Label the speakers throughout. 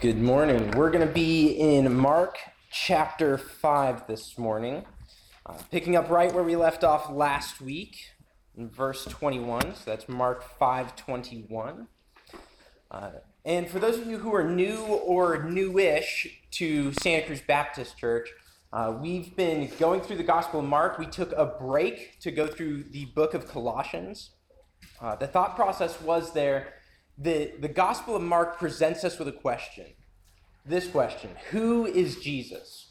Speaker 1: Good morning. We're going to be in Mark chapter 5 this morning, uh, picking up right where we left off last week in verse 21. So that's Mark 5:21. Uh, and for those of you who are new or newish to Santa Cruz Baptist Church, uh, we've been going through the Gospel of Mark. We took a break to go through the book of Colossians. Uh, the thought process was there the, the Gospel of Mark presents us with a question. This question Who is Jesus?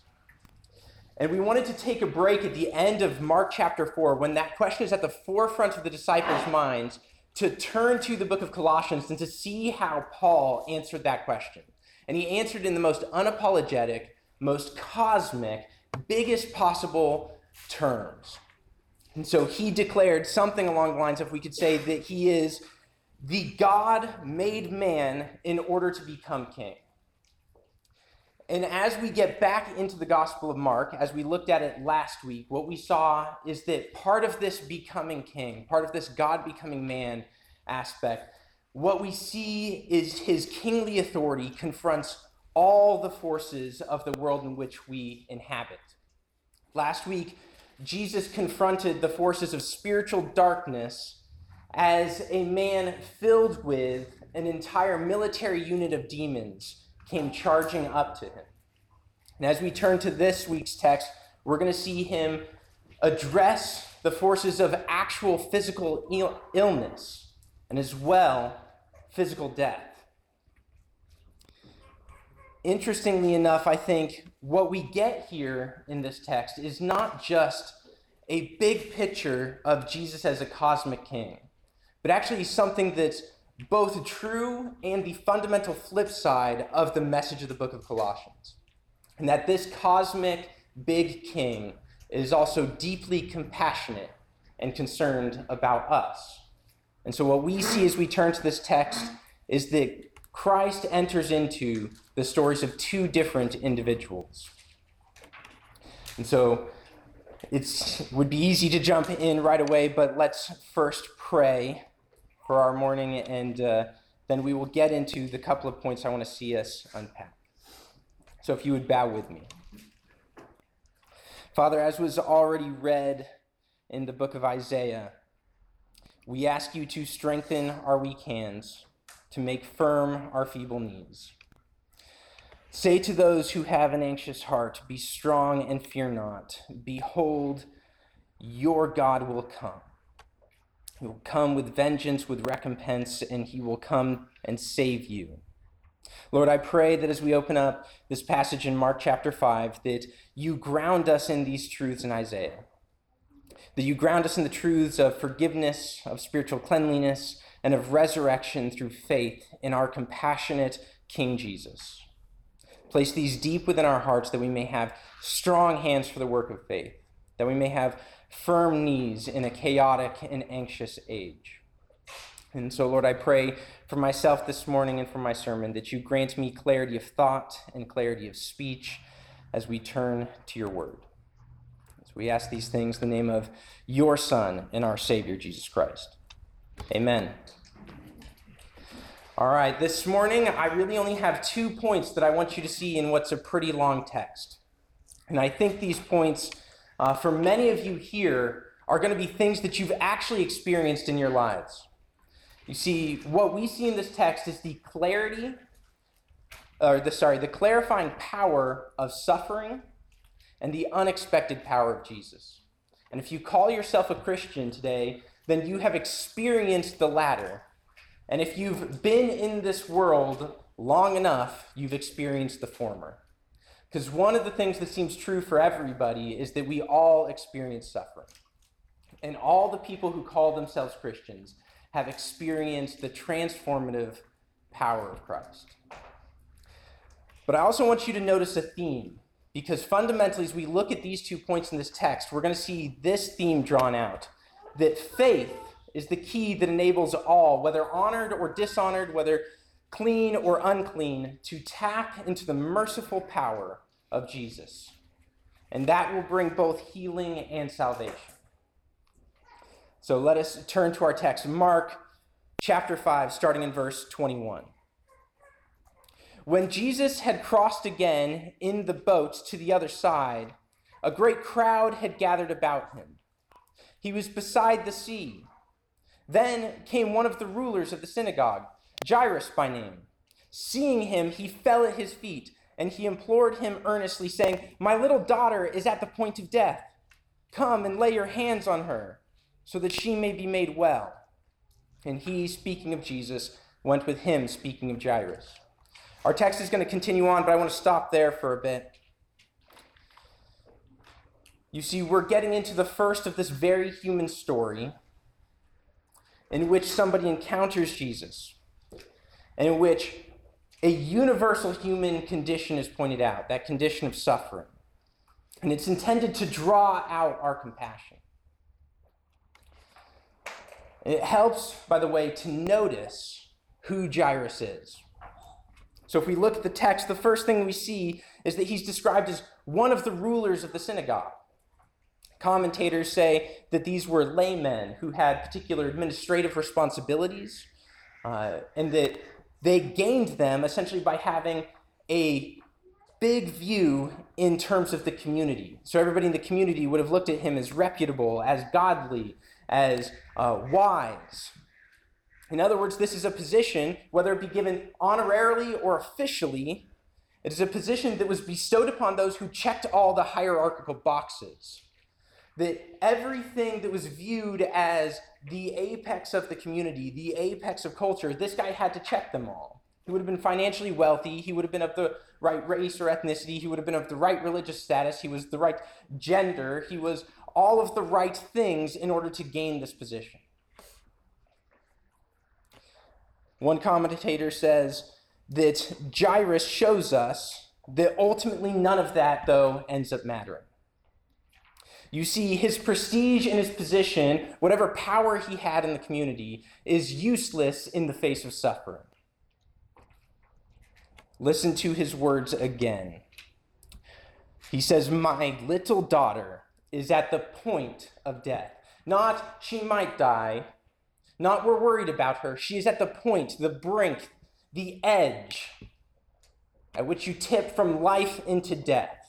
Speaker 1: And we wanted to take a break at the end of Mark chapter 4 when that question is at the forefront of the disciples' minds to turn to the book of Colossians and to see how Paul answered that question. And he answered in the most unapologetic, most cosmic, biggest possible terms. And so he declared something along the lines of we could say that he is the God made man in order to become king. And as we get back into the Gospel of Mark, as we looked at it last week, what we saw is that part of this becoming king, part of this God becoming man aspect, what we see is his kingly authority confronts all the forces of the world in which we inhabit. Last week, Jesus confronted the forces of spiritual darkness as a man filled with an entire military unit of demons came charging up to him. And as we turn to this week's text, we're going to see him address the forces of actual physical Ill- illness and as well physical death. Interestingly enough, I think what we get here in this text is not just a big picture of Jesus as a cosmic king but actually something that's both true and the fundamental flip side of the message of the book of Colossians. And that this cosmic big king is also deeply compassionate and concerned about us. And so, what we see as we turn to this text is that Christ enters into the stories of two different individuals. And so, it would be easy to jump in right away, but let's first pray for our morning, and uh, then we will get into the couple of points I want to see us unpack. So if you would bow with me. Father, as was already read in the book of Isaiah, we ask you to strengthen our weak hands, to make firm our feeble knees. Say to those who have an anxious heart, Be strong and fear not. Behold, your God will come. He will come with vengeance, with recompense, and he will come and save you. Lord, I pray that as we open up this passage in Mark chapter 5, that you ground us in these truths in Isaiah. That you ground us in the truths of forgiveness, of spiritual cleanliness, and of resurrection through faith in our compassionate King Jesus. Place these deep within our hearts that we may have strong hands for the work of faith, that we may have firm knees in a chaotic and anxious age. And so, Lord, I pray for myself this morning and for my sermon that you grant me clarity of thought and clarity of speech as we turn to your word. As we ask these things in the name of your Son and our Savior, Jesus Christ. Amen. All right, this morning I really only have two points that I want you to see in what's a pretty long text. And I think these points uh, for many of you here are going to be things that you've actually experienced in your lives. You see, what we see in this text is the clarity, or the sorry, the clarifying power of suffering and the unexpected power of Jesus. And if you call yourself a Christian today, then you have experienced the latter. And if you've been in this world long enough, you've experienced the former. Because one of the things that seems true for everybody is that we all experience suffering. And all the people who call themselves Christians have experienced the transformative power of Christ. But I also want you to notice a theme, because fundamentally, as we look at these two points in this text, we're going to see this theme drawn out that faith is the key that enables all, whether honored or dishonored, whether clean or unclean, to tap into the merciful power of Jesus. And that will bring both healing and salvation. So let us turn to our text, Mark chapter 5, starting in verse 21. When Jesus had crossed again in the boat to the other side, a great crowd had gathered about him. He was beside the sea. Then came one of the rulers of the synagogue, Jairus by name. Seeing him, he fell at his feet, and he implored him earnestly, saying, My little daughter is at the point of death. Come and lay your hands on her, so that she may be made well. And he, speaking of Jesus, went with him, speaking of Jairus. Our text is going to continue on, but I want to stop there for a bit. You see, we're getting into the first of this very human story in which somebody encounters Jesus, in which a universal human condition is pointed out that condition of suffering. And it's intended to draw out our compassion. it helps, by the way, to notice who Jairus is. So if we look at the text, the first thing we see is that he's described as one of the rulers of the synagogue. Commentators say that these were laymen who had particular administrative responsibilities, uh, and that they gained them essentially by having a big view in terms of the community. So everybody in the community would have looked at him as reputable, as godly, as uh, wise. In other words, this is a position, whether it be given honorarily or officially, it is a position that was bestowed upon those who checked all the hierarchical boxes. That everything that was viewed as the apex of the community, the apex of culture, this guy had to check them all. He would have been financially wealthy. He would have been of the right race or ethnicity. He would have been of the right religious status. He was the right gender. He was all of the right things in order to gain this position. One commentator says that Jairus shows us that ultimately none of that, though, ends up mattering. You see, his prestige and his position, whatever power he had in the community, is useless in the face of suffering. Listen to his words again. He says, My little daughter is at the point of death. Not she might die, not we're worried about her. She is at the point, the brink, the edge at which you tip from life into death.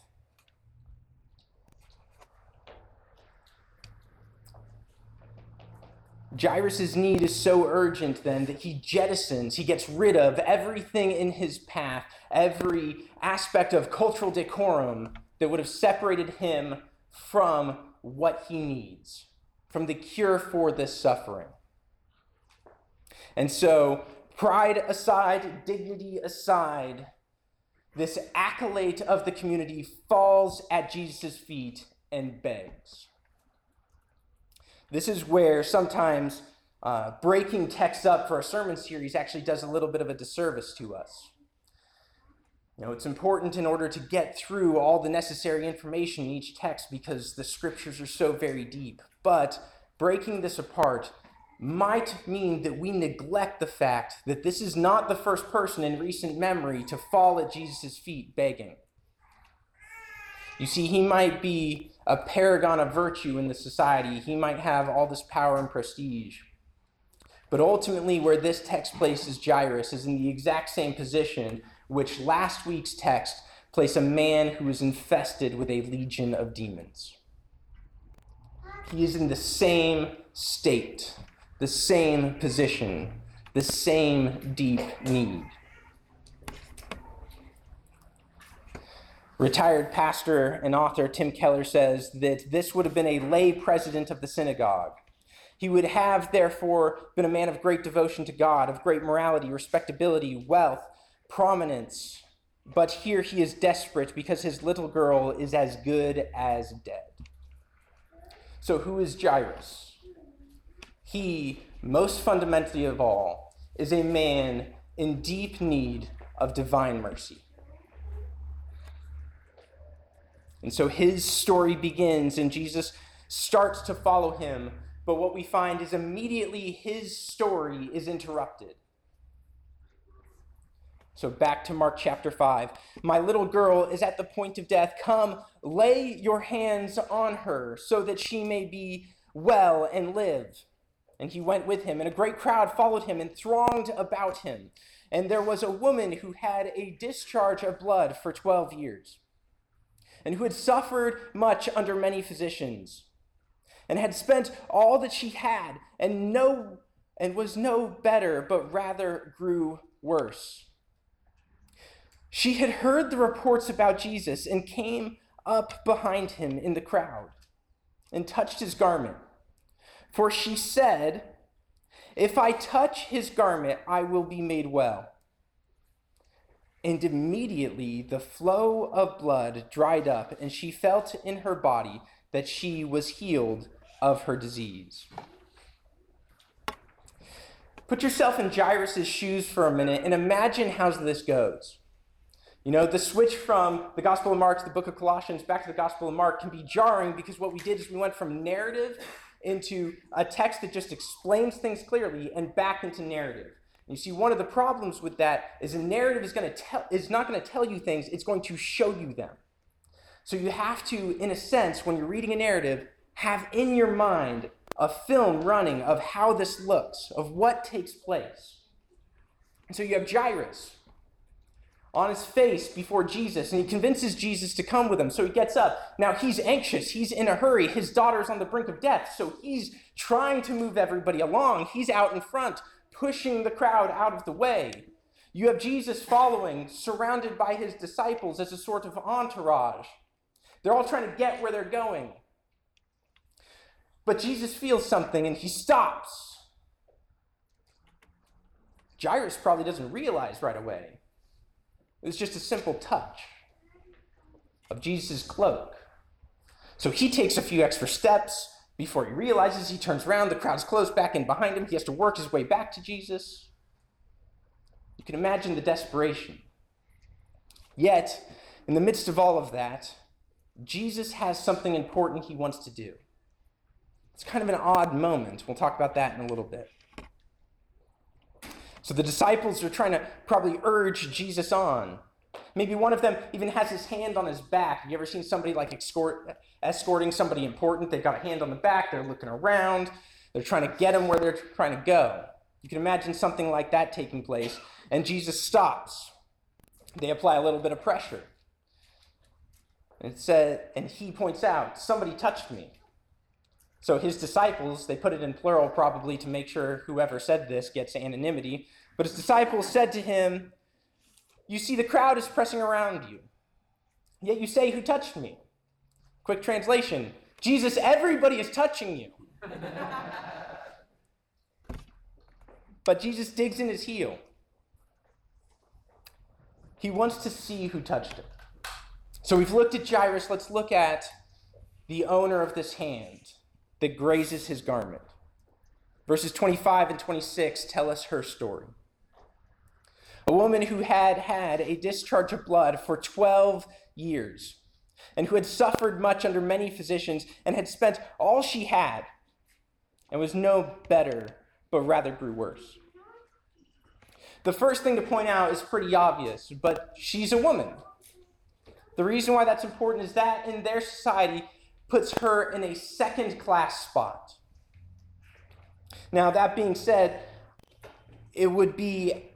Speaker 1: Jairus' need is so urgent then that he jettisons, he gets rid of everything in his path, every aspect of cultural decorum that would have separated him from what he needs, from the cure for this suffering. And so, pride aside, dignity aside, this acolyte of the community falls at Jesus' feet and begs. This is where sometimes uh, breaking text up for a sermon series actually does a little bit of a disservice to us. You know, it's important in order to get through all the necessary information in each text because the scriptures are so very deep. But breaking this apart might mean that we neglect the fact that this is not the first person in recent memory to fall at Jesus' feet begging. You see, he might be a paragon of virtue in the society, he might have all this power and prestige. But ultimately, where this text places Jairus is in the exact same position which last week's text placed a man who is infested with a legion of demons. He is in the same state the same position, the same deep need. Retired pastor and author Tim Keller says that this would have been a lay president of the synagogue. He would have, therefore, been a man of great devotion to God, of great morality, respectability, wealth, prominence. But here he is desperate because his little girl is as good as dead. So, who is Jairus? He, most fundamentally of all, is a man in deep need of divine mercy. And so his story begins, and Jesus starts to follow him. But what we find is immediately his story is interrupted. So back to Mark chapter 5. My little girl is at the point of death. Come, lay your hands on her so that she may be well and live. And he went with him, and a great crowd followed him and thronged about him. and there was a woman who had a discharge of blood for 12 years, and who had suffered much under many physicians, and had spent all that she had, and no and was no better, but rather grew worse. She had heard the reports about Jesus and came up behind him in the crowd and touched his garment. For she said, If I touch his garment, I will be made well. And immediately the flow of blood dried up, and she felt in her body that she was healed of her disease. Put yourself in Jairus' shoes for a minute and imagine how this goes. You know, the switch from the Gospel of Mark to the book of Colossians back to the Gospel of Mark can be jarring because what we did is we went from narrative into a text that just explains things clearly and back into narrative. You see, one of the problems with that is a narrative is going to tell is not going to tell you things, it's going to show you them. So you have to, in a sense, when you're reading a narrative, have in your mind a film running of how this looks, of what takes place. And so you have Jairus, on his face before Jesus, and he convinces Jesus to come with him. So he gets up. Now he's anxious. He's in a hurry. His daughter's on the brink of death. So he's trying to move everybody along. He's out in front, pushing the crowd out of the way. You have Jesus following, surrounded by his disciples as a sort of entourage. They're all trying to get where they're going. But Jesus feels something and he stops. Jairus probably doesn't realize right away. It's just a simple touch of Jesus' cloak. So he takes a few extra steps before he realizes he turns around, the crowd's closed back in behind him. He has to work his way back to Jesus. You can imagine the desperation. Yet, in the midst of all of that, Jesus has something important he wants to do. It's kind of an odd moment. We'll talk about that in a little bit. So the disciples are trying to probably urge Jesus on. Maybe one of them even has his hand on his back. You ever seen somebody like escort, escorting somebody important? They've got a hand on the back, they're looking around, they're trying to get him where they're trying to go. You can imagine something like that taking place, and Jesus stops. They apply a little bit of pressure. And said, and he points out, somebody touched me. So his disciples, they put it in plural probably to make sure whoever said this gets anonymity, but his disciples said to him, You see, the crowd is pressing around you, yet you say, Who touched me? Quick translation Jesus, everybody is touching you. but Jesus digs in his heel. He wants to see who touched him. So we've looked at Jairus. Let's look at the owner of this hand that grazes his garment. Verses 25 and 26 tell us her story. A woman who had had a discharge of blood for 12 years and who had suffered much under many physicians and had spent all she had and was no better, but rather grew worse. The first thing to point out is pretty obvious, but she's a woman. The reason why that's important is that in their society, puts her in a second class spot. Now, that being said, it would be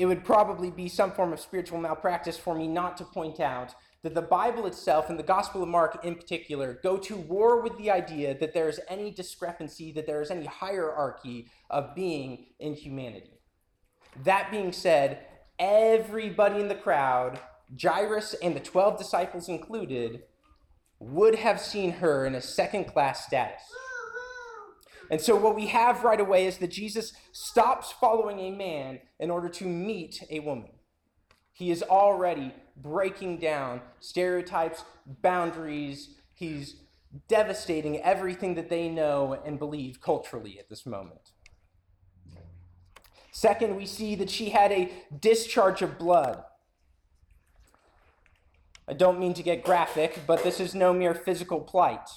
Speaker 1: it would probably be some form of spiritual malpractice for me not to point out that the Bible itself and the Gospel of Mark in particular go to war with the idea that there is any discrepancy, that there is any hierarchy of being in humanity. That being said, everybody in the crowd, Jairus and the 12 disciples included, would have seen her in a second class status. And so, what we have right away is that Jesus stops following a man in order to meet a woman. He is already breaking down stereotypes, boundaries. He's devastating everything that they know and believe culturally at this moment. Second, we see that she had a discharge of blood. I don't mean to get graphic, but this is no mere physical plight.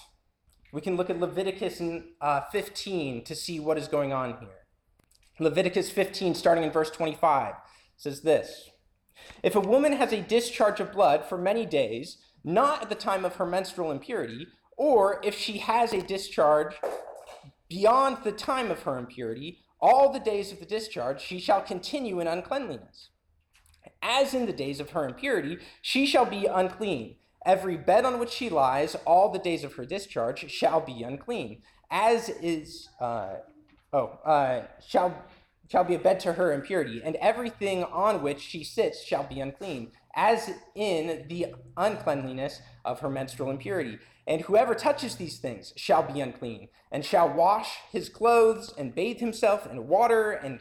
Speaker 1: We can look at Leviticus uh, 15 to see what is going on here. Leviticus 15, starting in verse 25, says this If a woman has a discharge of blood for many days, not at the time of her menstrual impurity, or if she has a discharge beyond the time of her impurity, All the days of the discharge she shall continue in uncleanliness. As in the days of her impurity, she shall be unclean. Every bed on which she lies, all the days of her discharge, shall be unclean. As is, uh, oh, uh, shall shall be a bed to her impurity, and everything on which she sits shall be unclean, as in the uncleanliness of her menstrual impurity. And whoever touches these things shall be unclean, and shall wash his clothes, and bathe himself in water, and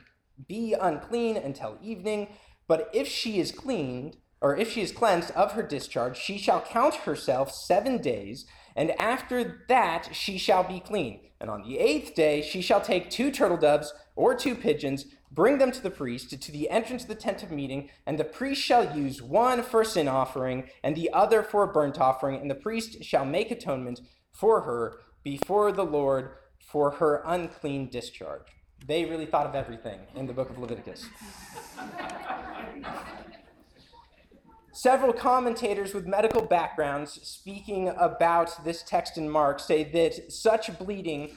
Speaker 1: be unclean until evening. But if she is cleaned, or if she is cleansed of her discharge, she shall count herself seven days, and after that she shall be clean. And on the eighth day she shall take two turtle doves or two pigeons, bring them to the priest to the entrance of the tent of meeting, and the priest shall use one for sin offering and the other for a burnt offering, and the priest shall make atonement for her before the Lord for her unclean discharge. They really thought of everything in the book of Leviticus. Several commentators with medical backgrounds speaking about this text in Mark say that such bleeding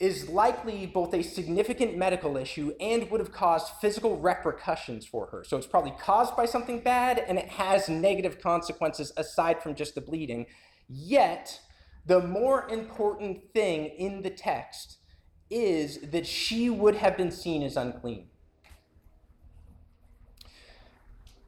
Speaker 1: is likely both a significant medical issue and would have caused physical repercussions for her. So it's probably caused by something bad and it has negative consequences aside from just the bleeding. Yet, the more important thing in the text is that she would have been seen as unclean.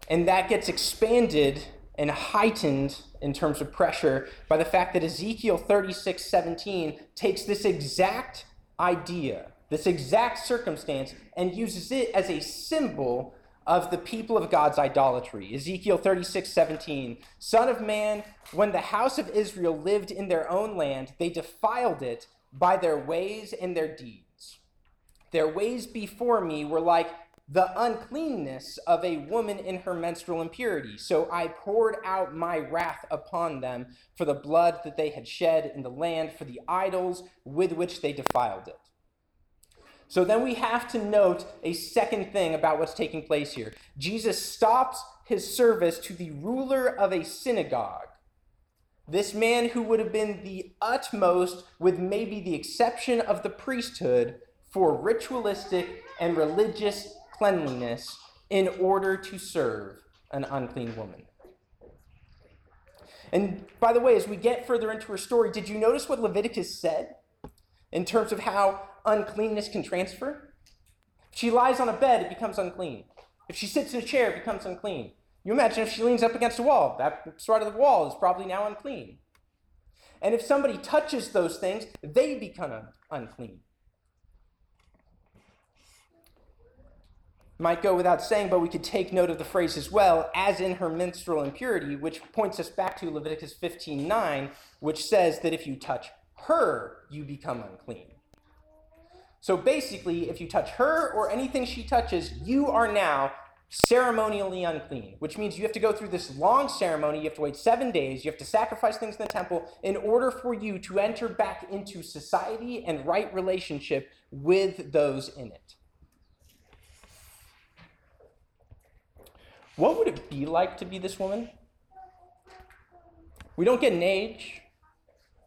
Speaker 1: And that gets expanded and heightened in terms of pressure by the fact that Ezekiel 36 17 takes this exact idea, this exact circumstance, and uses it as a symbol of the people of God's idolatry. Ezekiel 36 17, Son of man, when the house of Israel lived in their own land, they defiled it by their ways and their deeds. Their ways before me were like the uncleanness of a woman in her menstrual impurity. So I poured out my wrath upon them for the blood that they had shed in the land, for the idols with which they defiled it. So then we have to note a second thing about what's taking place here. Jesus stops his service to the ruler of a synagogue. This man who would have been the utmost, with maybe the exception of the priesthood, for ritualistic and religious cleanliness in order to serve an unclean woman. And by the way, as we get further into her story, did you notice what Leviticus said in terms of how uncleanness can transfer? If she lies on a bed, it becomes unclean. If she sits in a chair, it becomes unclean. You imagine if she leans up against a wall, that side of the wall is probably now unclean. And if somebody touches those things, they become unclean. Might go without saying, but we could take note of the phrase as well, as in her menstrual impurity, which points us back to Leviticus 15:9, which says that if you touch her, you become unclean. So basically, if you touch her or anything she touches, you are now ceremonially unclean, which means you have to go through this long ceremony. You have to wait seven days. You have to sacrifice things in the temple in order for you to enter back into society and right relationship with those in it. What would it be like to be this woman? We don't get an age.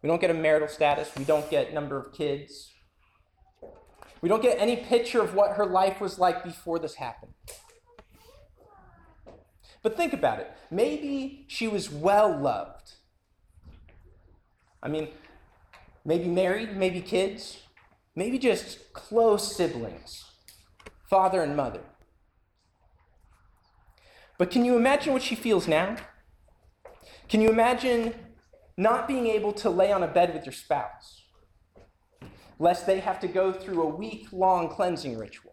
Speaker 1: We don't get a marital status. We don't get number of kids. We don't get any picture of what her life was like before this happened. But think about it. Maybe she was well loved. I mean, maybe married, maybe kids, maybe just close siblings, father and mother. But can you imagine what she feels now? Can you imagine not being able to lay on a bed with your spouse, lest they have to go through a week long cleansing ritual?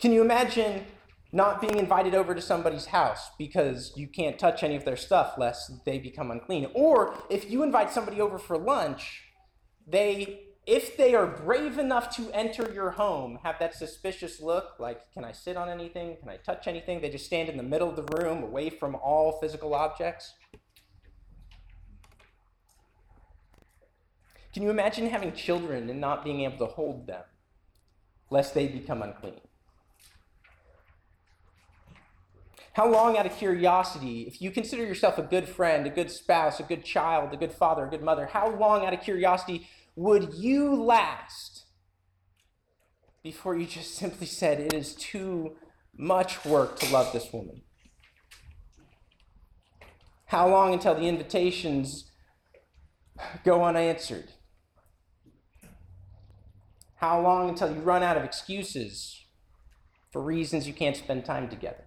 Speaker 1: Can you imagine not being invited over to somebody's house because you can't touch any of their stuff lest they become unclean? Or if you invite somebody over for lunch, they if they are brave enough to enter your home, have that suspicious look like, can I sit on anything? Can I touch anything? They just stand in the middle of the room away from all physical objects. Can you imagine having children and not being able to hold them, lest they become unclean? How long, out of curiosity, if you consider yourself a good friend, a good spouse, a good child, a good father, a good mother, how long, out of curiosity, would you last before you just simply said, It is too much work to love this woman? How long until the invitations go unanswered? How long until you run out of excuses for reasons you can't spend time together?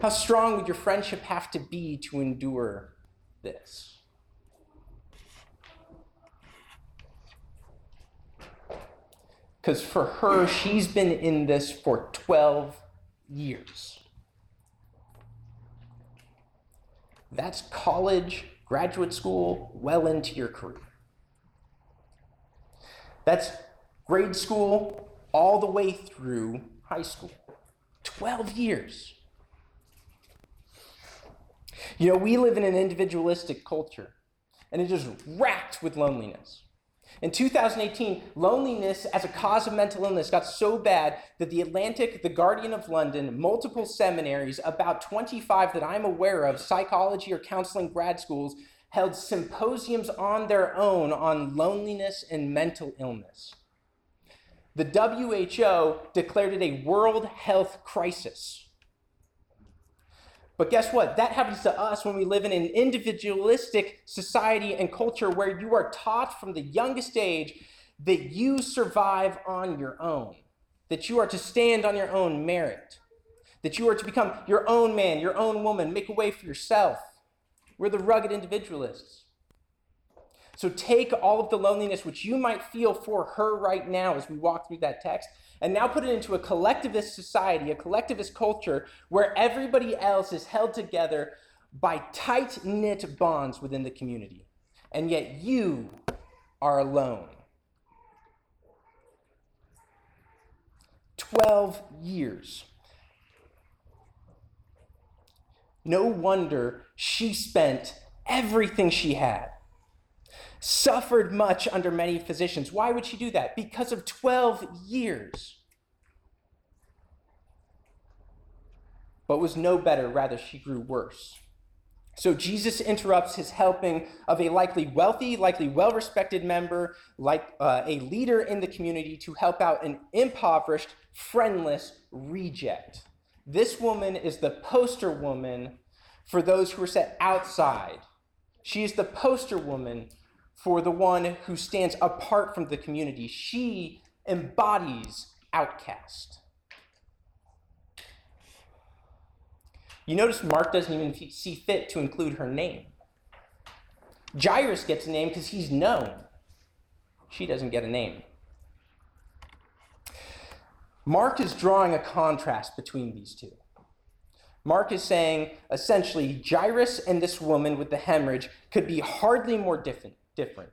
Speaker 1: How strong would your friendship have to be to endure this? Because for her, she's been in this for 12 years. That's college, graduate school, well into your career. That's grade school all the way through high school. 12 years. You know, we live in an individualistic culture, and it is racked with loneliness. In 2018, loneliness as a cause of mental illness got so bad that the Atlantic, the Guardian of London, multiple seminaries, about 25 that I'm aware of, psychology or counseling grad schools, held symposiums on their own on loneliness and mental illness. The WHO declared it a world health crisis. But guess what? That happens to us when we live in an individualistic society and culture where you are taught from the youngest age that you survive on your own, that you are to stand on your own merit, that you are to become your own man, your own woman, make a way for yourself. We're the rugged individualists. So take all of the loneliness which you might feel for her right now as we walk through that text and now put it into a collectivist society, a collectivist culture where everybody else is held together by tight knit bonds within the community. And yet you are alone. 12 years. No wonder she spent everything she had suffered much under many physicians. Why would she do that? Because of 12 years. But was no better, rather, she grew worse. So Jesus interrupts his helping of a likely wealthy, likely well respected member, like uh, a leader in the community, to help out an impoverished, friendless reject. This woman is the poster woman for those who are set outside. She is the poster woman for the one who stands apart from the community. She embodies outcast. You notice Mark doesn't even see fit to include her name. Jairus gets a name because he's known. She doesn't get a name. Mark is drawing a contrast between these two. Mark is saying essentially Jairus and this woman with the hemorrhage could be hardly more different different.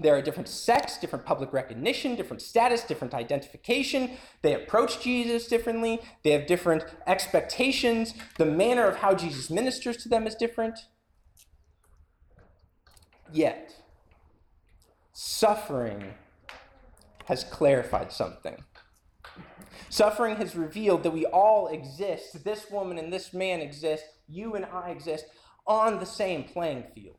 Speaker 1: There are different sex, different public recognition, different status, different identification. They approach Jesus differently. They have different expectations. The manner of how Jesus ministers to them is different. Yet, suffering has clarified something. Suffering has revealed that we all exist, this woman and this man exist, you and I exist on the same playing field.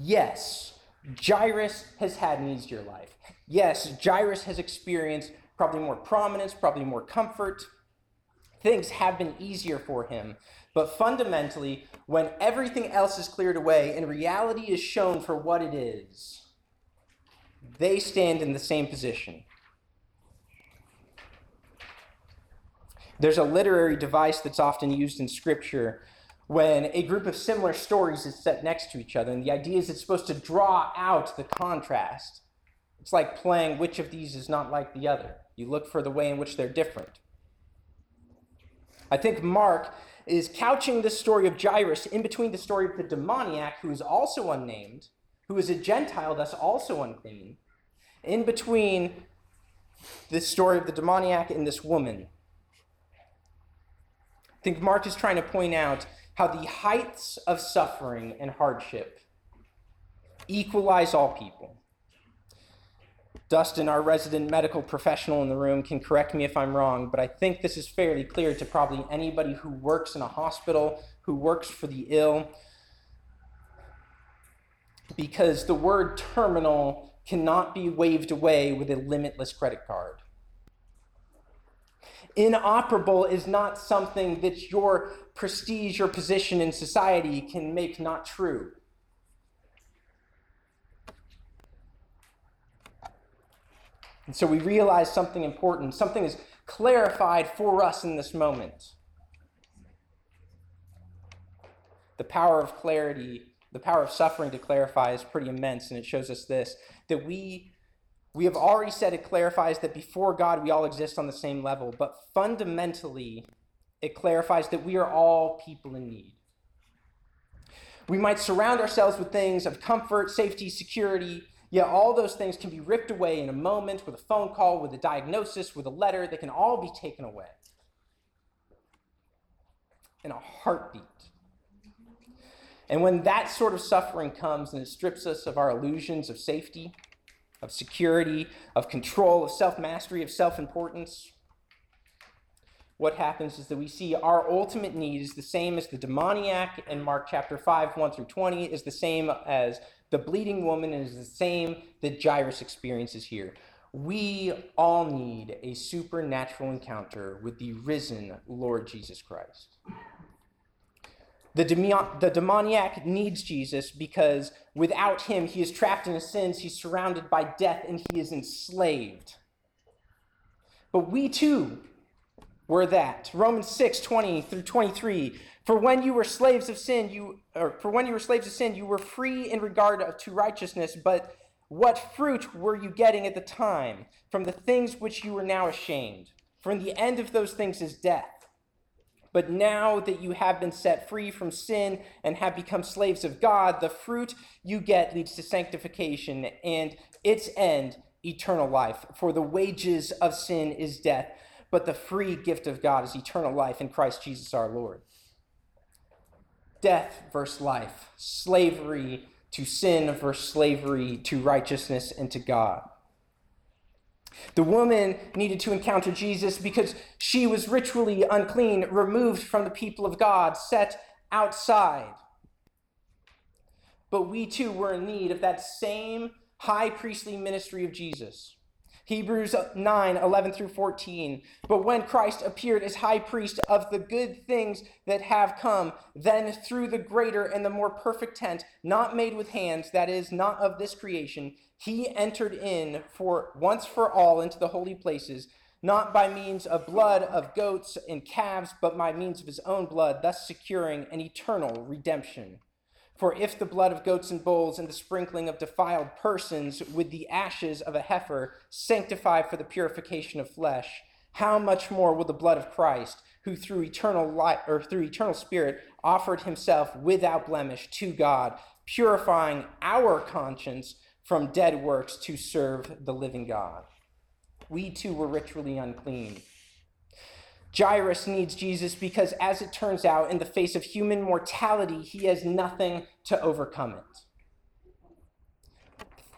Speaker 1: Yes, Jairus has had an easier life. Yes, Jairus has experienced probably more prominence, probably more comfort. Things have been easier for him. But fundamentally, when everything else is cleared away and reality is shown for what it is, they stand in the same position. There's a literary device that's often used in Scripture when a group of similar stories is set next to each other. And the idea is it's supposed to draw out the contrast. It's like playing which of these is not like the other. You look for the way in which they're different. I think Mark is couching the story of Jairus in between the story of the demoniac, who is also unnamed, who is a Gentile, thus also unclean, in between the story of the demoniac and this woman. I think Mark is trying to point out how the heights of suffering and hardship equalize all people. Dustin, our resident medical professional in the room, can correct me if I'm wrong, but I think this is fairly clear to probably anybody who works in a hospital, who works for the ill, because the word terminal cannot be waved away with a limitless credit card. Inoperable is not something that your prestige or position in society can make not true. And so we realize something important, something is clarified for us in this moment. The power of clarity, the power of suffering to clarify is pretty immense, and it shows us this that we we have already said it clarifies that before God we all exist on the same level, but fundamentally it clarifies that we are all people in need. We might surround ourselves with things of comfort, safety, security, yet all those things can be ripped away in a moment with a phone call, with a diagnosis, with a letter. They can all be taken away in a heartbeat. And when that sort of suffering comes and it strips us of our illusions of safety, of security, of control, of self mastery, of self importance, what happens is that we see our ultimate need is the same as the demoniac in Mark chapter 5, 1 through 20, is the same as the bleeding woman, and is the same that Jairus experiences here. We all need a supernatural encounter with the risen Lord Jesus Christ. The, the demoniac needs Jesus because without him, he is trapped in his sins, he's surrounded by death, and he is enslaved. But we too were that. Romans 6, 20 through 23. For when you were slaves of sin, you or for when you were slaves of sin, you were free in regard to righteousness, but what fruit were you getting at the time from the things which you are now ashamed? In the end of those things is death. But now that you have been set free from sin and have become slaves of God, the fruit you get leads to sanctification and its end, eternal life. For the wages of sin is death, but the free gift of God is eternal life in Christ Jesus our Lord. Death versus life, slavery to sin versus slavery to righteousness and to God. The woman needed to encounter Jesus because she was ritually unclean, removed from the people of God, set outside. But we too were in need of that same high priestly ministry of Jesus. Hebrews 9, 11 through 14. But when Christ appeared as high priest of the good things that have come, then through the greater and the more perfect tent, not made with hands, that is, not of this creation, he entered in for once for all into the holy places, not by means of blood of goats and calves, but by means of his own blood, thus securing an eternal redemption. For if the blood of goats and bulls and the sprinkling of defiled persons with the ashes of a heifer sanctify for the purification of flesh, how much more will the blood of Christ, who through eternal light or through eternal spirit offered himself without blemish to God, purifying our conscience from dead works to serve the living God. We too were ritually unclean Jairus needs Jesus because, as it turns out, in the face of human mortality, he has nothing to overcome it.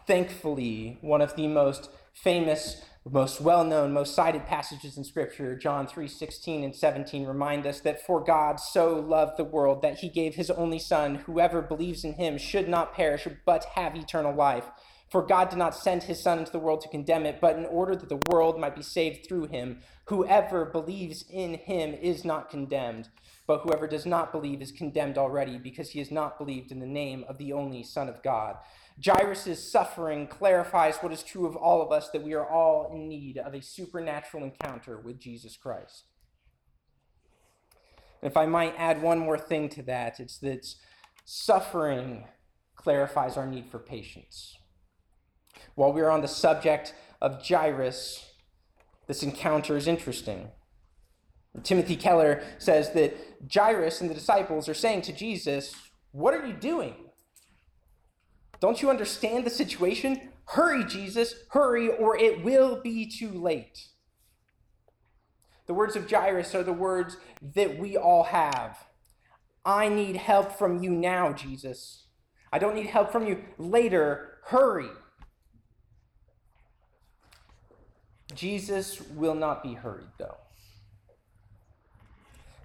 Speaker 1: Thankfully, one of the most famous, most well-known, most cited passages in Scripture, John 3:16 and 17, remind us that for God so loved the world that he gave his only Son, whoever believes in him should not perish but have eternal life. For God did not send his Son into the world to condemn it, but in order that the world might be saved through him. Whoever believes in him is not condemned, but whoever does not believe is condemned already, because he has not believed in the name of the only Son of God. Jairus' suffering clarifies what is true of all of us that we are all in need of a supernatural encounter with Jesus Christ. And if I might add one more thing to that, it's that suffering clarifies our need for patience. While we are on the subject of Jairus, this encounter is interesting. Timothy Keller says that Jairus and the disciples are saying to Jesus, What are you doing? Don't you understand the situation? Hurry, Jesus, hurry, or it will be too late. The words of Jairus are the words that we all have. I need help from you now, Jesus. I don't need help from you later. Hurry. Jesus will not be hurried, though.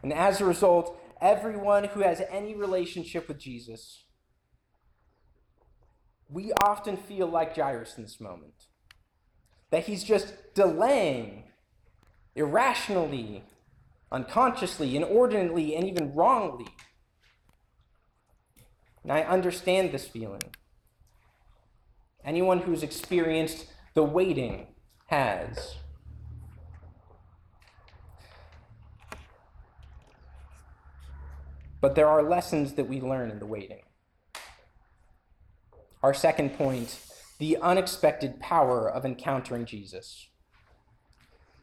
Speaker 1: And as a result, everyone who has any relationship with Jesus we often feel like Jairus in this moment. That he's just delaying irrationally, unconsciously, inordinately, and even wrongly. And I understand this feeling. Anyone who's experienced the waiting has. But there are lessons that we learn in the waiting. Our second point the unexpected power of encountering Jesus.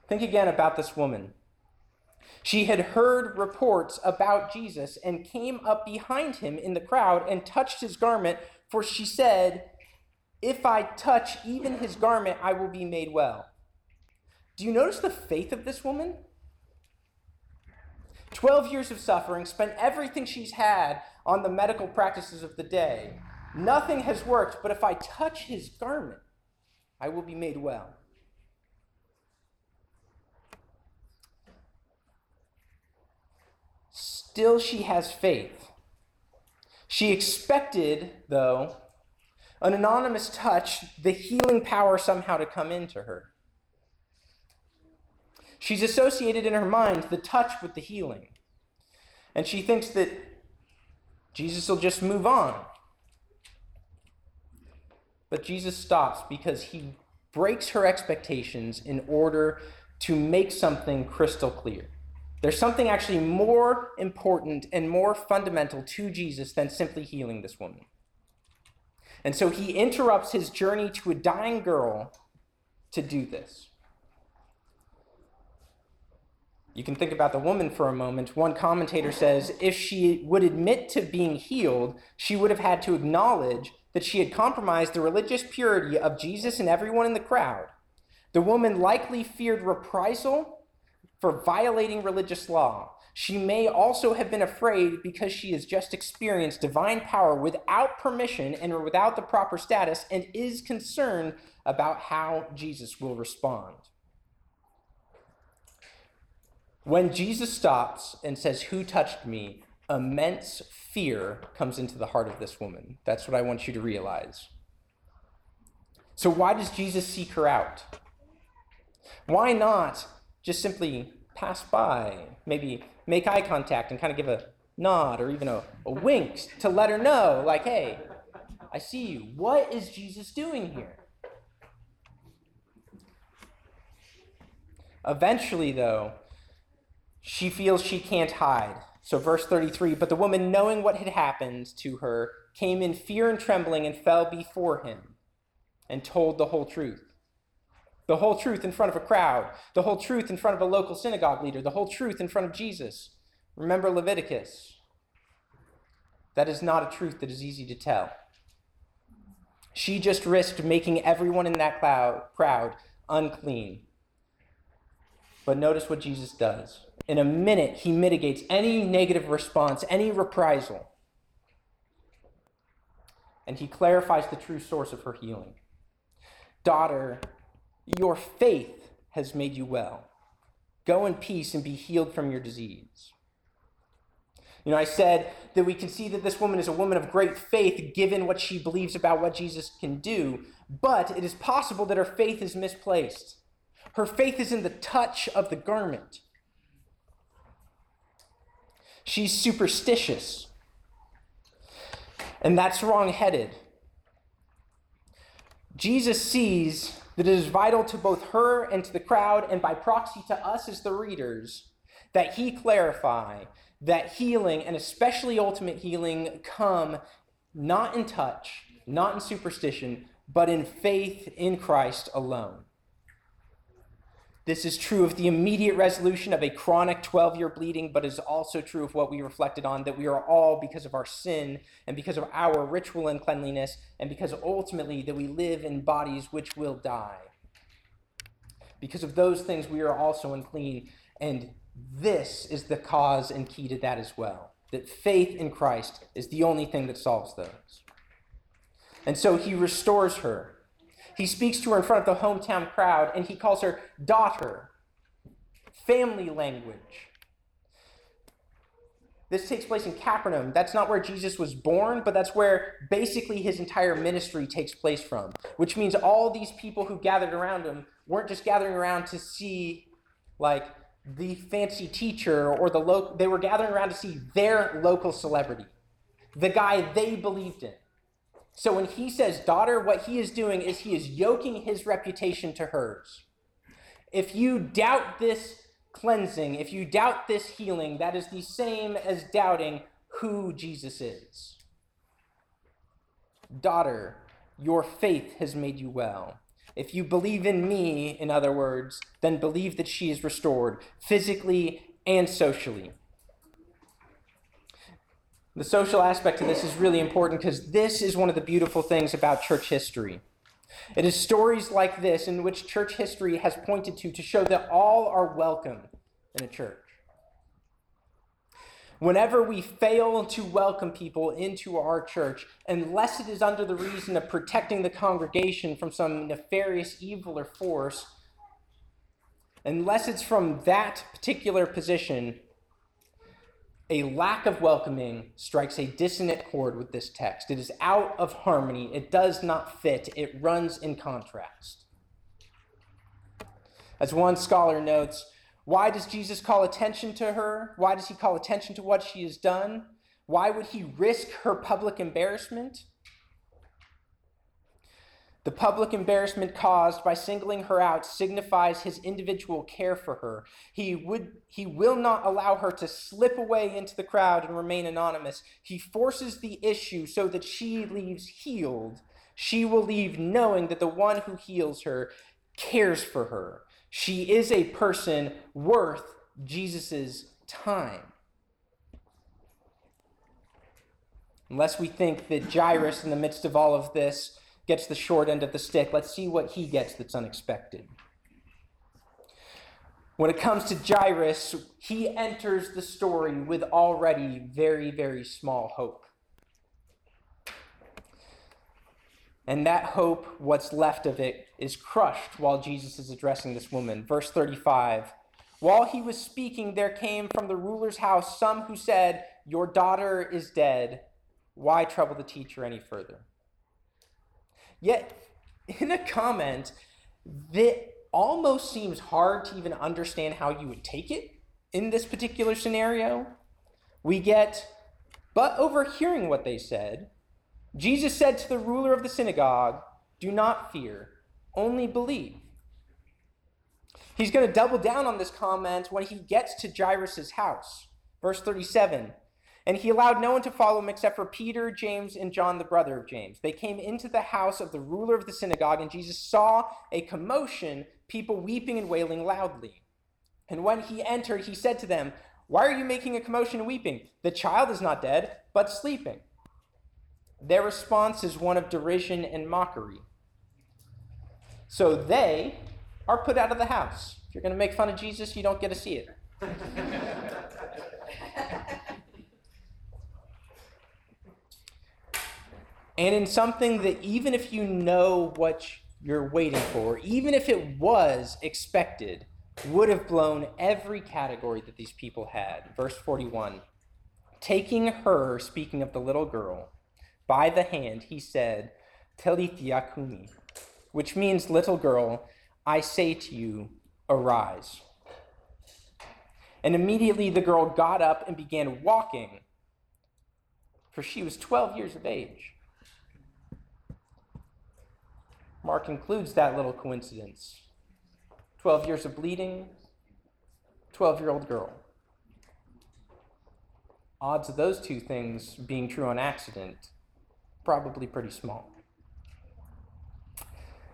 Speaker 1: Think again about this woman. She had heard reports about Jesus and came up behind him in the crowd and touched his garment, for she said, If I touch even his garment, I will be made well. Do you notice the faith of this woman? 12 years of suffering, spent everything she's had on the medical practices of the day. Nothing has worked, but if I touch his garment, I will be made well. Still, she has faith. She expected, though, an anonymous touch, the healing power somehow to come into her. She's associated in her mind the touch with the healing. And she thinks that Jesus will just move on. But Jesus stops because he breaks her expectations in order to make something crystal clear. There's something actually more important and more fundamental to Jesus than simply healing this woman. And so he interrupts his journey to a dying girl to do this. You can think about the woman for a moment. One commentator says if she would admit to being healed, she would have had to acknowledge that she had compromised the religious purity of Jesus and everyone in the crowd. The woman likely feared reprisal for violating religious law. She may also have been afraid because she has just experienced divine power without permission and without the proper status and is concerned about how Jesus will respond. When Jesus stops and says, Who touched me? immense fear comes into the heart of this woman. That's what I want you to realize. So, why does Jesus seek her out? Why not just simply pass by, maybe make eye contact and kind of give a nod or even a, a wink to let her know, like, hey, I see you. What is Jesus doing here? Eventually, though, she feels she can't hide. So, verse 33 But the woman, knowing what had happened to her, came in fear and trembling and fell before him and told the whole truth. The whole truth in front of a crowd, the whole truth in front of a local synagogue leader, the whole truth in front of Jesus. Remember Leviticus. That is not a truth that is easy to tell. She just risked making everyone in that crowd unclean. But notice what Jesus does in a minute, he mitigates any negative response, any reprisal. And he clarifies the true source of her healing. Daughter, your faith has made you well. Go in peace and be healed from your disease. You know, I said that we can see that this woman is a woman of great faith given what she believes about what Jesus can do, but it is possible that her faith is misplaced. Her faith is in the touch of the garment. She's superstitious. And that's wrong headed. Jesus sees that it is vital to both her and to the crowd, and by proxy to us as the readers, that he clarify that healing, and especially ultimate healing, come not in touch, not in superstition, but in faith in Christ alone. This is true of the immediate resolution of a chronic 12 year bleeding, but is also true of what we reflected on that we are all, because of our sin and because of our ritual uncleanliness, and because ultimately that we live in bodies which will die. Because of those things, we are also unclean. And this is the cause and key to that as well that faith in Christ is the only thing that solves those. And so he restores her he speaks to her in front of the hometown crowd and he calls her daughter. Family language. This takes place in Capernaum. That's not where Jesus was born, but that's where basically his entire ministry takes place from, which means all these people who gathered around him weren't just gathering around to see, like, the fancy teacher or the local, they were gathering around to see their local celebrity, the guy they believed in. So when he says daughter, what he is doing is he is yoking his reputation to hers. If you doubt this cleansing, if you doubt this healing, that is the same as doubting who Jesus is. Daughter, your faith has made you well. If you believe in me, in other words, then believe that she is restored physically and socially. The social aspect of this is really important because this is one of the beautiful things about church history. It is stories like this in which church history has pointed to to show that all are welcome in a church. Whenever we fail to welcome people into our church, unless it is under the reason of protecting the congregation from some nefarious evil or force, unless it's from that particular position, a lack of welcoming strikes a dissonant chord with this text. It is out of harmony. It does not fit. It runs in contrast. As one scholar notes, why does Jesus call attention to her? Why does he call attention to what she has done? Why would he risk her public embarrassment? The public embarrassment caused by singling her out signifies his individual care for her. He, would, he will not allow her to slip away into the crowd and remain anonymous. He forces the issue so that she leaves healed. She will leave knowing that the one who heals her cares for her. She is a person worth Jesus' time. Unless we think that Jairus, in the midst of all of this, gets the short end of the stick. Let's see what he gets that's unexpected. When it comes to Jairus, he enters the story with already very, very small hope. And that hope, what's left of it, is crushed while Jesus is addressing this woman. Verse 35 While he was speaking, there came from the ruler's house some who said, Your daughter is dead. Why trouble the teacher any further? Yet, in a comment that almost seems hard to even understand how you would take it in this particular scenario, we get, but overhearing what they said, Jesus said to the ruler of the synagogue, Do not fear, only believe. He's going to double down on this comment when he gets to Jairus' house. Verse 37 and he allowed no one to follow him except for Peter, James, and John, the brother of James. They came into the house of the ruler of the synagogue, and Jesus saw a commotion, people weeping and wailing loudly. And when he entered, he said to them, Why are you making a commotion and weeping? The child is not dead, but sleeping. Their response is one of derision and mockery. So they are put out of the house. If you're going to make fun of Jesus, you don't get to see it. and in something that even if you know what you're waiting for, even if it was expected, would have blown every category that these people had. Verse 41 Taking her, speaking of the little girl, by the hand, he said, Talitha kumi, which means, little girl, I say to you, arise. And immediately the girl got up and began walking, for she was 12 years of age. Mark includes that little coincidence 12 years of bleeding, 12 year old girl. Odds of those two things being true on accident, probably pretty small.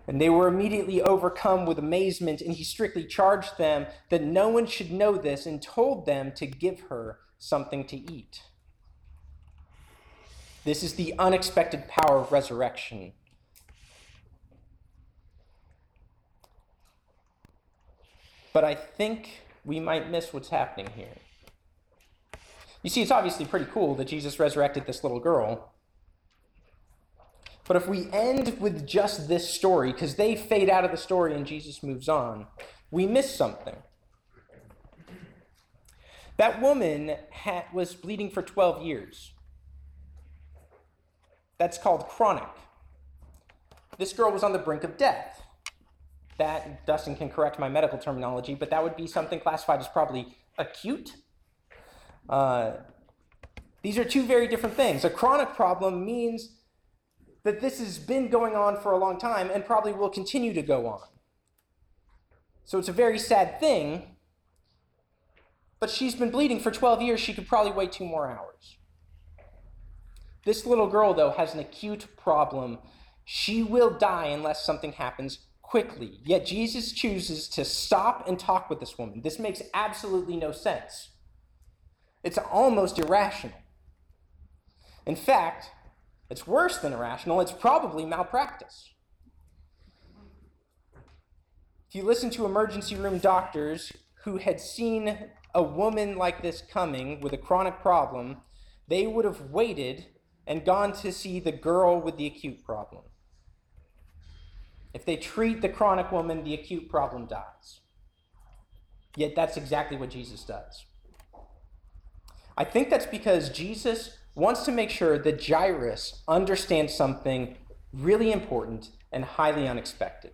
Speaker 1: And they were immediately overcome with amazement, and he strictly charged them that no one should know this and told them to give her something to eat. This is the unexpected power of resurrection. But I think we might miss what's happening here. You see, it's obviously pretty cool that Jesus resurrected this little girl. But if we end with just this story, because they fade out of the story and Jesus moves on, we miss something. That woman was bleeding for 12 years. That's called chronic. This girl was on the brink of death. That, Dustin can correct my medical terminology, but that would be something classified as probably acute. Uh, these are two very different things. A chronic problem means that this has been going on for a long time and probably will continue to go on. So it's a very sad thing, but she's been bleeding for 12 years. She could probably wait two more hours. This little girl, though, has an acute problem. She will die unless something happens quickly. Yet Jesus chooses to stop and talk with this woman. This makes absolutely no sense. It's almost irrational. In fact, it's worse than irrational, it's probably malpractice. If you listen to emergency room doctors who had seen a woman like this coming with a chronic problem, they would have waited and gone to see the girl with the acute problem. If they treat the chronic woman, the acute problem dies. Yet that's exactly what Jesus does. I think that's because Jesus wants to make sure that Jairus understands something really important and highly unexpected.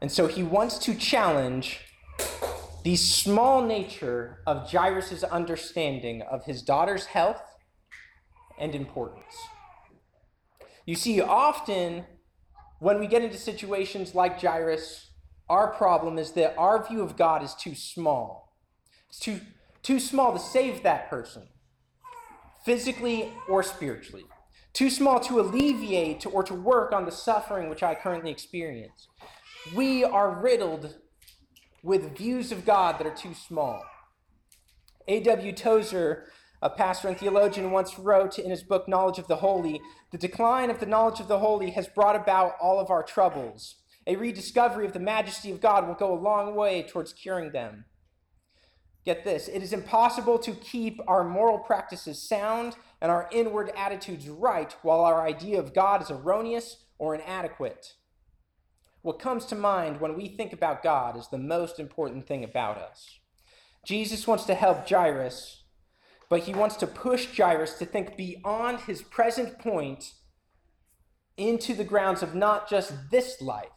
Speaker 1: And so he wants to challenge the small nature of Jairus' understanding of his daughter's health and importance. You see, often when we get into situations like Jairus, our problem is that our view of God is too small. It's too too small to save that person, physically or spiritually. Too small to alleviate or to work on the suffering which I currently experience. We are riddled with views of God that are too small. A.W. Tozer, a pastor and theologian, once wrote in his book, Knowledge of the Holy The decline of the knowledge of the holy has brought about all of our troubles. A rediscovery of the majesty of God will go a long way towards curing them. Get this it is impossible to keep our moral practices sound and our inward attitudes right while our idea of God is erroneous or inadequate. What comes to mind when we think about God is the most important thing about us. Jesus wants to help Jairus, but he wants to push Jairus to think beyond his present point into the grounds of not just this life,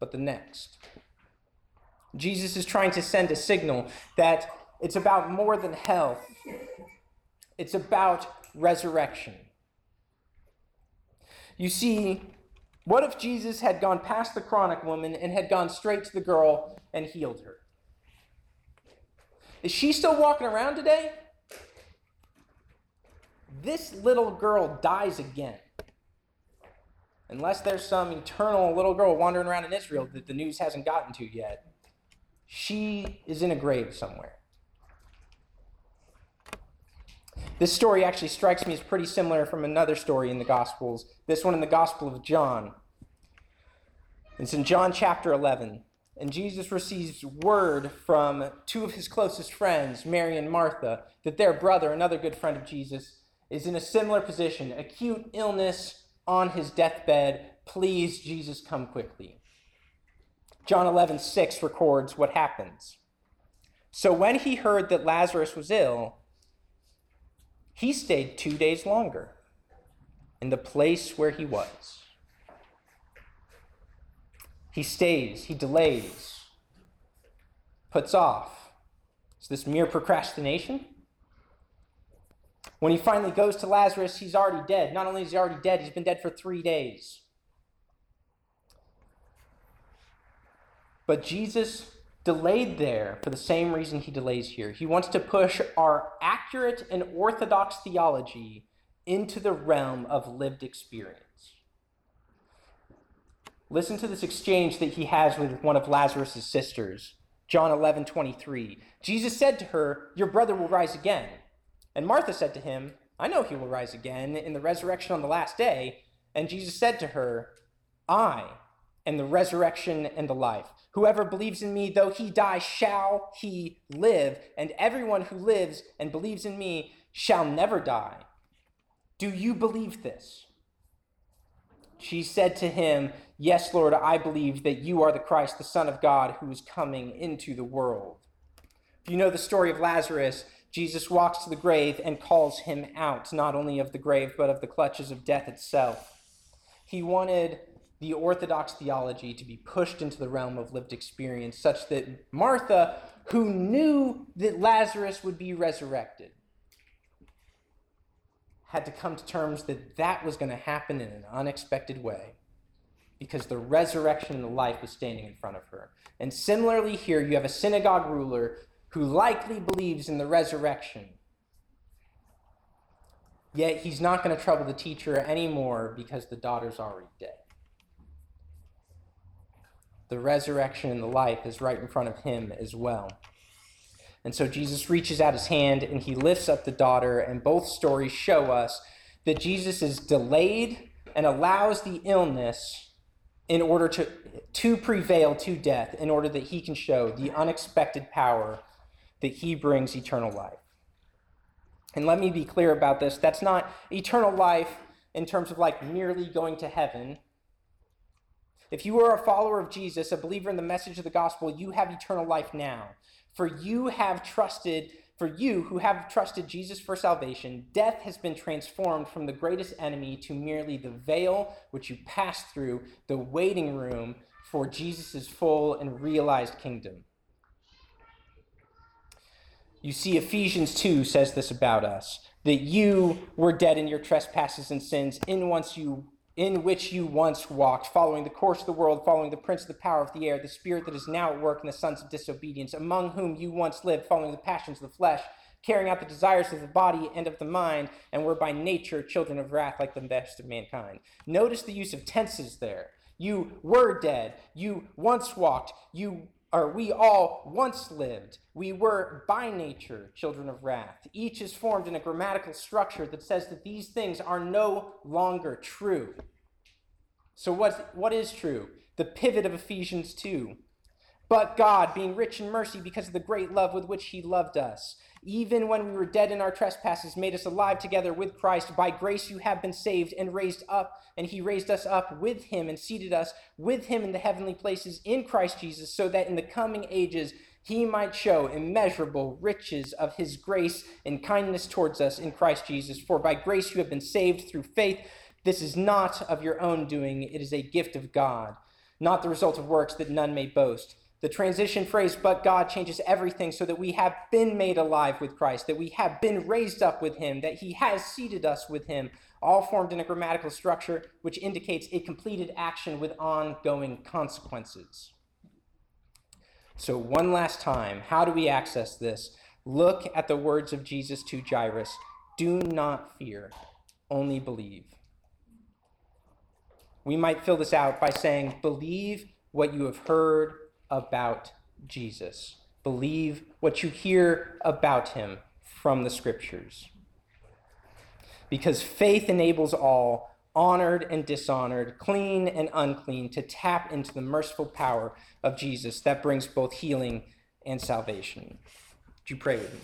Speaker 1: but the next. Jesus is trying to send a signal that it's about more than health, it's about resurrection. You see, what if Jesus had gone past the chronic woman and had gone straight to the girl and healed her? Is she still walking around today? This little girl dies again. Unless there's some eternal little girl wandering around in Israel that the news hasn't gotten to yet, she is in a grave somewhere. This story actually strikes me as pretty similar from another story in the Gospels, this one in the Gospel of John. It's in John chapter 11. And Jesus receives word from two of his closest friends, Mary and Martha, that their brother, another good friend of Jesus, is in a similar position, acute illness on his deathbed. Please, Jesus, come quickly. John 11, 6 records what happens. So when he heard that Lazarus was ill, he stayed two days longer in the place where he was. He stays, he delays, puts off. Is this mere procrastination? When he finally goes to Lazarus, he's already dead. Not only is he already dead, he's been dead for three days. But Jesus delayed there for the same reason he delays here. He wants to push our accurate and orthodox theology into the realm of lived experience. Listen to this exchange that he has with one of Lazarus' sisters. John 11, 23. Jesus said to her, Your brother will rise again. And Martha said to him, I know he will rise again in the resurrection on the last day. And Jesus said to her, I am the resurrection and the life. Whoever believes in me, though he die, shall he live. And everyone who lives and believes in me shall never die. Do you believe this? She said to him, Yes, Lord, I believe that you are the Christ, the Son of God, who is coming into the world. If You know the story of Lazarus. Jesus walks to the grave and calls him out, not only of the grave, but of the clutches of death itself. He wanted the Orthodox theology to be pushed into the realm of lived experience, such that Martha, who knew that Lazarus would be resurrected, had to come to terms that that was going to happen in an unexpected way because the resurrection and the life was standing in front of her. And similarly, here you have a synagogue ruler who likely believes in the resurrection. Yet he's not going to trouble the teacher anymore because the daughter's already dead. The resurrection and the life is right in front of him as well. And so Jesus reaches out his hand and he lifts up the daughter, and both stories show us that Jesus is delayed and allows the illness in order to, to prevail to death, in order that he can show the unexpected power that he brings eternal life. And let me be clear about this that's not eternal life in terms of like merely going to heaven. If you are a follower of Jesus, a believer in the message of the gospel, you have eternal life now. For you have trusted, for you who have trusted Jesus for salvation, death has been transformed from the greatest enemy to merely the veil which you pass through, the waiting room for Jesus' full and realized kingdom. You see, Ephesians 2 says this about us that you were dead in your trespasses and sins, in once you in which you once walked, following the course of the world, following the prince of the power of the air, the spirit that is now at work in the sons of disobedience, among whom you once lived, following the passions of the flesh, carrying out the desires of the body and of the mind, and were by nature children of wrath like the best of mankind. Notice the use of tenses there. You were dead. You once walked. You or we all once lived. We were by nature children of wrath. Each is formed in a grammatical structure that says that these things are no longer true. So, what, what is true? The pivot of Ephesians 2. But God, being rich in mercy because of the great love with which He loved us, even when we were dead in our trespasses, made us alive together with Christ. By grace you have been saved and raised up, and he raised us up with him and seated us with him in the heavenly places in Christ Jesus, so that in the coming ages he might show immeasurable riches of his grace and kindness towards us in Christ Jesus. For by grace you have been saved through faith. This is not of your own doing, it is a gift of God, not the result of works that none may boast. The transition phrase, but God, changes everything so that we have been made alive with Christ, that we have been raised up with Him, that He has seated us with Him, all formed in a grammatical structure which indicates a completed action with ongoing consequences. So, one last time, how do we access this? Look at the words of Jesus to Jairus Do not fear, only believe. We might fill this out by saying, Believe what you have heard about Jesus. Believe what you hear about him from the scriptures. Because faith enables all, honored and dishonored, clean and unclean, to tap into the merciful power of Jesus that brings both healing and salvation. Would you pray with me?